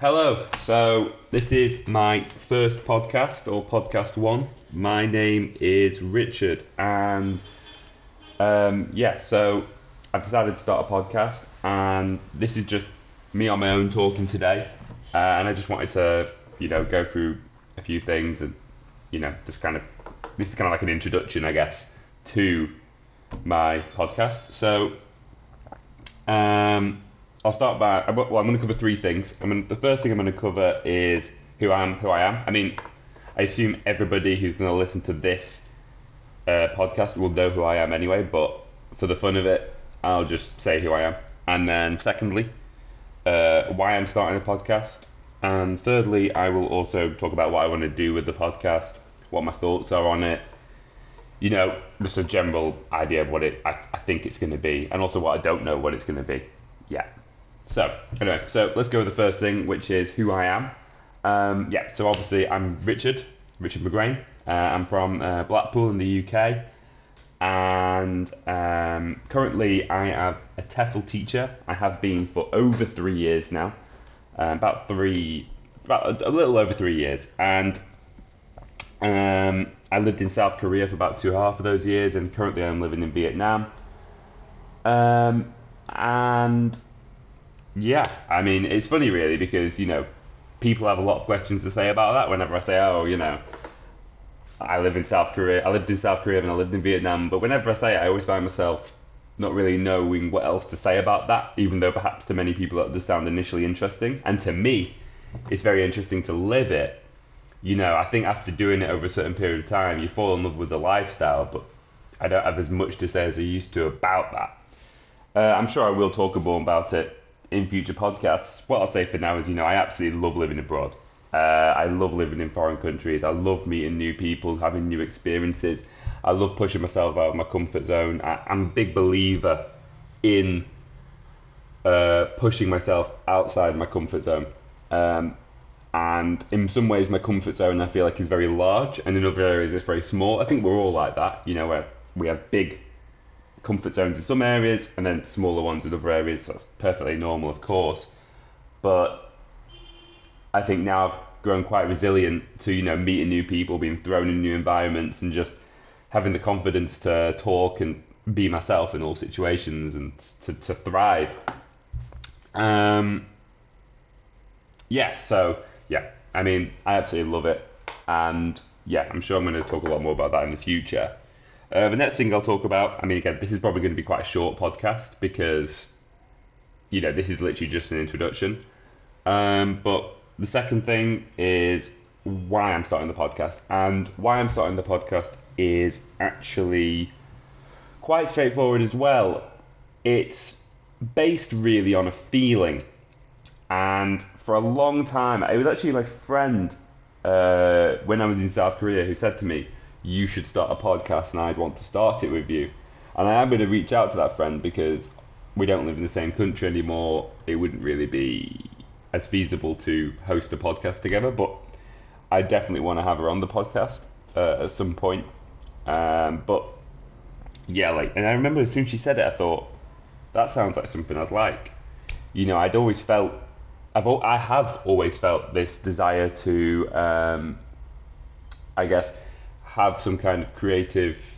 Hello. So this is my first podcast or podcast one. My name is Richard, and um, yeah, so I've decided to start a podcast, and this is just me on my own talking today, uh, and I just wanted to, you know, go through a few things and, you know, just kind of this is kind of like an introduction, I guess, to my podcast. So, um, I'll start by well, I'm going to cover three things. I mean, the first thing I'm going to cover is who I am, who I am. I mean, I assume everybody who's going to listen to this uh, podcast will know who I am anyway, but for the fun of it, I'll just say who I am. And then, secondly, uh, why I'm starting a podcast. And thirdly, I will also talk about what I want to do with the podcast, what my thoughts are on it, you know, just a general idea of what it I, I think it's going to be, and also what I don't know what it's going to be yet. So, anyway, so let's go with the first thing, which is who I am. Um, yeah, so obviously I'm Richard, Richard McGrain. Uh, I'm from uh, Blackpool in the UK, and um, currently I am a TEFL teacher. I have been for over three years now, uh, about three, about a, a little over three years, and um, I lived in South Korea for about two and a half of those years, and currently I'm living in Vietnam. Um, and yeah, I mean, it's funny really because, you know, people have a lot of questions to say about that whenever I say, oh, you know, I live in South Korea, I lived in South Korea and I lived in Vietnam. But whenever I say it, I always find myself not really knowing what else to say about that, even though perhaps to many people that does sound initially interesting. And to me, it's very interesting to live it. You know, I think after doing it over a certain period of time, you fall in love with the lifestyle, but I don't have as much to say as I used to about that. Uh, I'm sure I will talk a more about it in future podcasts. What I'll say for now is, you know, I absolutely love living abroad. Uh, I love living in foreign countries. I love meeting new people, having new experiences. I love pushing myself out of my comfort zone. I, am a big believer in uh, pushing myself outside my comfort zone. Um, and in some ways, my comfort zone I feel like is very large, and in other areas it's very small. I think we're all like that. You know, where we have big comfort zones in some areas and then smaller ones in other areas. So that's perfectly normal, of course. But I think now I've grown quite resilient to you know meeting new people, being thrown in new environments, and just having the confidence to talk and be myself in all situations and to, to thrive. Um, yeah, so yeah, I mean, I absolutely love it, and yeah, I'm sure I'm going to talk a lot more about that in the future. Uh, the next thing I'll talk about, I mean, again, this is probably going to be quite a short podcast because, you know, this is literally just an introduction. Um, but the second thing is why I'm starting the podcast. And why I'm starting the podcast is actually quite straightforward as well. It's based really on a feeling. And for a long time, it was actually my friend uh, when I was in South Korea who said to me, you should start a podcast and I'd want to start it with you. And I am going to reach out to that friend because we don't live in the same country anymore. It wouldn't really be as feasible to host a podcast together, but I definitely want to have her on the podcast uh, at some point. Um, but yeah, like, and I remember as soon as she said it, I thought that sounds like something I'd like. You know, I'd always felt, I've, I have always felt this desire to, um, I guess, have some kind of creative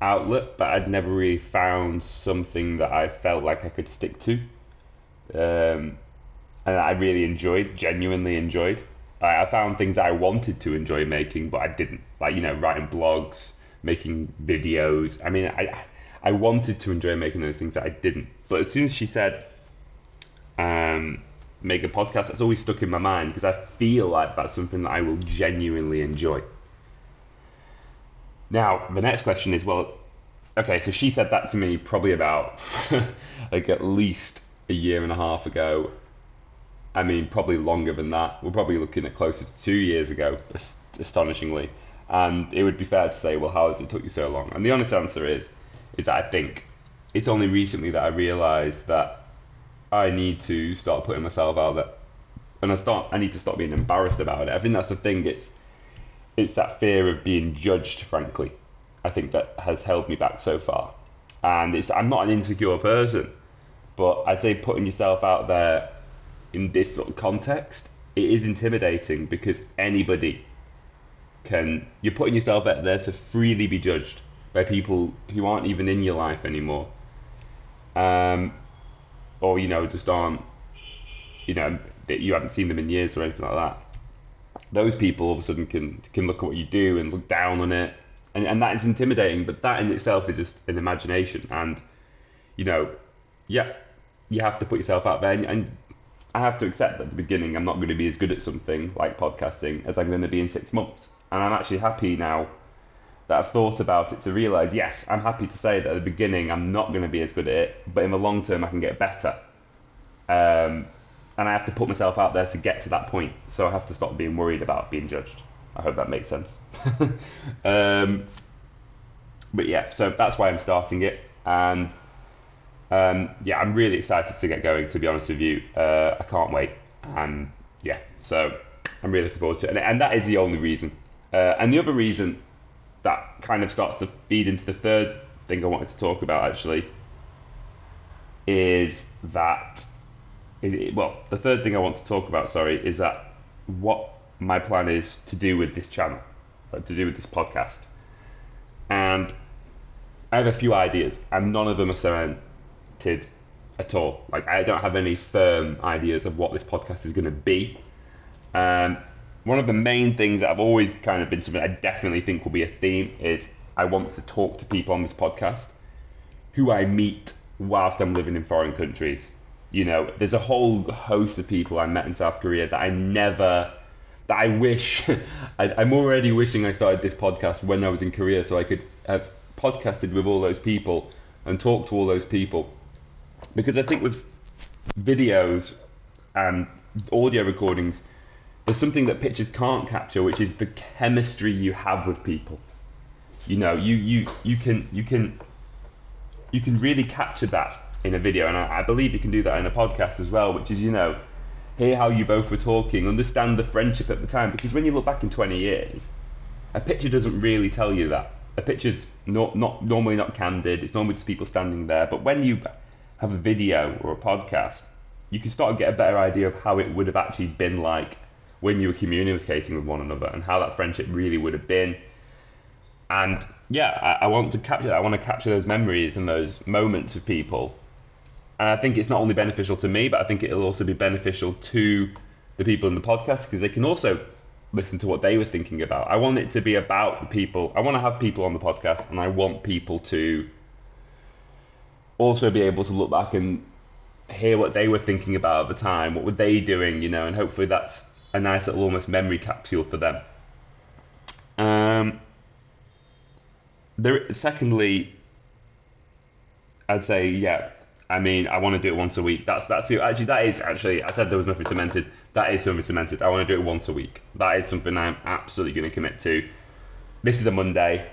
outlet, but I'd never really found something that I felt like I could stick to. Um, and I really enjoyed, genuinely enjoyed. I, I found things I wanted to enjoy making, but I didn't. Like, you know, writing blogs, making videos. I mean, I, I wanted to enjoy making those things that I didn't. But as soon as she said, um, make a podcast, that's always stuck in my mind because I feel like that's something that I will genuinely enjoy. Now, the next question is well, okay, so she said that to me probably about like at least a year and a half ago. I mean, probably longer than that. We're probably looking at closer to two years ago, astonishingly. And it would be fair to say, well, how has it took you so long? And the honest answer is, is I think it's only recently that I realised that I need to start putting myself out there, and I start. I need to stop being embarrassed about it. I think that's the thing. It's it's that fear of being judged, frankly, I think that has held me back so far. And it's I'm not an insecure person, but I'd say putting yourself out there in this sort of context, it is intimidating because anybody can. You're putting yourself out there to freely be judged by people who aren't even in your life anymore, um, or you know just aren't, you know, that you haven't seen them in years or anything like that. Those people all of a sudden can can look at what you do and look down on it, and and that is intimidating. But that in itself is just an imagination, and you know, yeah, you have to put yourself out there, and, and I have to accept that at the beginning I'm not going to be as good at something like podcasting as I'm going to be in six months. And I'm actually happy now that I've thought about it to realize, yes, I'm happy to say that at the beginning I'm not going to be as good at it, but in the long term I can get better. Um, and I have to put myself out there to get to that point. So I have to stop being worried about being judged. I hope that makes sense. um, but yeah, so that's why I'm starting it. And um, yeah, I'm really excited to get going. To be honest with you, uh, I can't wait. And yeah, so I'm really looking forward to it. And, and that is the only reason. Uh, and the other reason that kind of starts to feed into the third thing I wanted to talk about actually is that it, well the third thing I want to talk about sorry is that what my plan is to do with this channel to do with this podcast. And I have a few ideas and none of them are cemented at all. Like I don't have any firm ideas of what this podcast is going to be. Um, one of the main things that I've always kind of been something I definitely think will be a theme is I want to talk to people on this podcast who I meet whilst I'm living in foreign countries. You know, there's a whole host of people I met in South Korea that I never, that I wish, I, I'm already wishing I started this podcast when I was in Korea so I could have podcasted with all those people and talked to all those people. Because I think with videos and audio recordings, there's something that pictures can't capture, which is the chemistry you have with people. You know, you you you can you can you can really capture that in a video, and I, I believe you can do that in a podcast as well. Which is, you know, hear how you both were talking, understand the friendship at the time. Because when you look back in 20 years, a picture doesn't really tell you that. A picture's not not normally not candid. It's normally just people standing there. But when you have a video or a podcast, you can start to get a better idea of how it would have actually been like when you were communicating with one another and how that friendship really would have been. And yeah, I, I want to capture. I want to capture those memories and those moments of people. And I think it's not only beneficial to me, but I think it'll also be beneficial to the people in the podcast because they can also listen to what they were thinking about. I want it to be about the people. I want to have people on the podcast, and I want people to also be able to look back and hear what they were thinking about at the time. What were they doing, you know? And hopefully that's a nice little almost memory capsule for them. Um, there, secondly, I'd say yeah. I mean, I want to do it once a week. That's that's actually that is actually. I said there was nothing cemented. That is something cemented. I want to do it once a week. That is something I'm absolutely going to commit to. This is a Monday.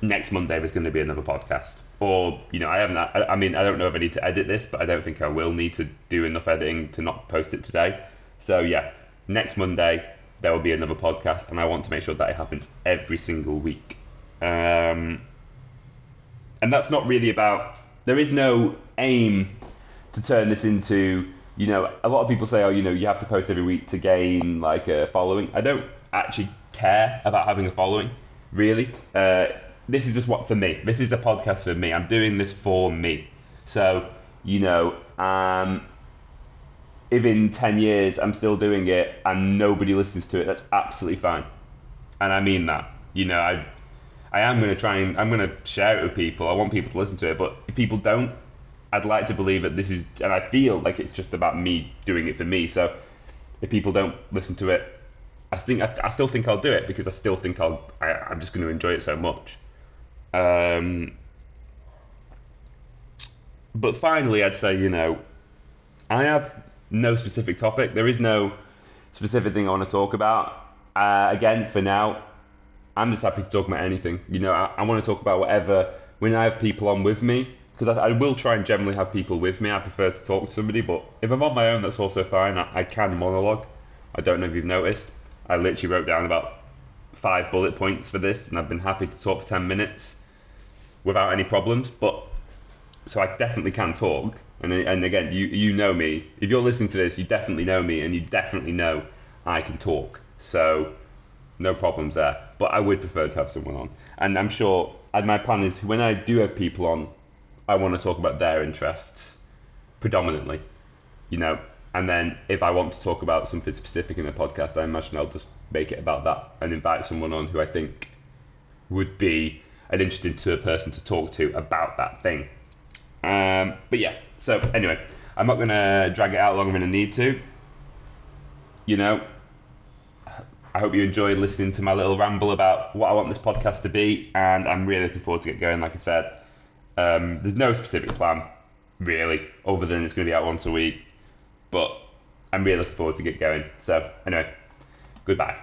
Next Monday there's going to be another podcast. Or you know, I haven't. I, I mean, I don't know if I need to edit this, but I don't think I will need to do enough editing to not post it today. So yeah, next Monday there will be another podcast, and I want to make sure that it happens every single week. Um, and that's not really about. There is no aim to turn this into. You know, a lot of people say, "Oh, you know, you have to post every week to gain like a following." I don't actually care about having a following, really. Uh, this is just what for me. This is a podcast for me. I'm doing this for me. So, you know, um, if in 10 years I'm still doing it and nobody listens to it, that's absolutely fine. And I mean that. You know, I I am going to try and I'm going to share it with people. I want people to listen to it, but if people don't, I'd like to believe that this is, and I feel like it's just about me doing it for me. So if people don't listen to it, I think I, I still think I'll do it because I still think I'll. I, I'm just going to enjoy it so much. Um, but finally, I'd say you know, I have no specific topic. There is no specific thing I want to talk about. Uh, again, for now, I'm just happy to talk about anything. You know, I, I want to talk about whatever. When I have people on with me, because I, I, will try and generally have people with me. I prefer to talk to somebody, but if I'm on my own, that's also fine. I, I can monologue. I don't know if you've noticed. I literally wrote down about five bullet points for this, and I've been happy to talk for ten minutes without any problems. But so I definitely can talk. And and again, you you know me. If you're listening to this, you definitely know me, and you definitely know I can talk. So no problems there. But I would prefer to have someone on, and I'm sure. And my plan is when I do have people on, I want to talk about their interests predominantly, you know. And then if I want to talk about something specific in the podcast, I imagine I'll just make it about that and invite someone on who I think would be an interesting to a person to talk to about that thing. Um, but yeah, so anyway, I'm not going to drag it out longer than I need to. You know, I hope you enjoyed listening to my little ramble about what I want this podcast to be, and I'm really looking forward to get going. Like I said, um, there's no specific plan really, other than it's going to be out once a week. But I'm really looking forward to get going. So anyway, goodbye.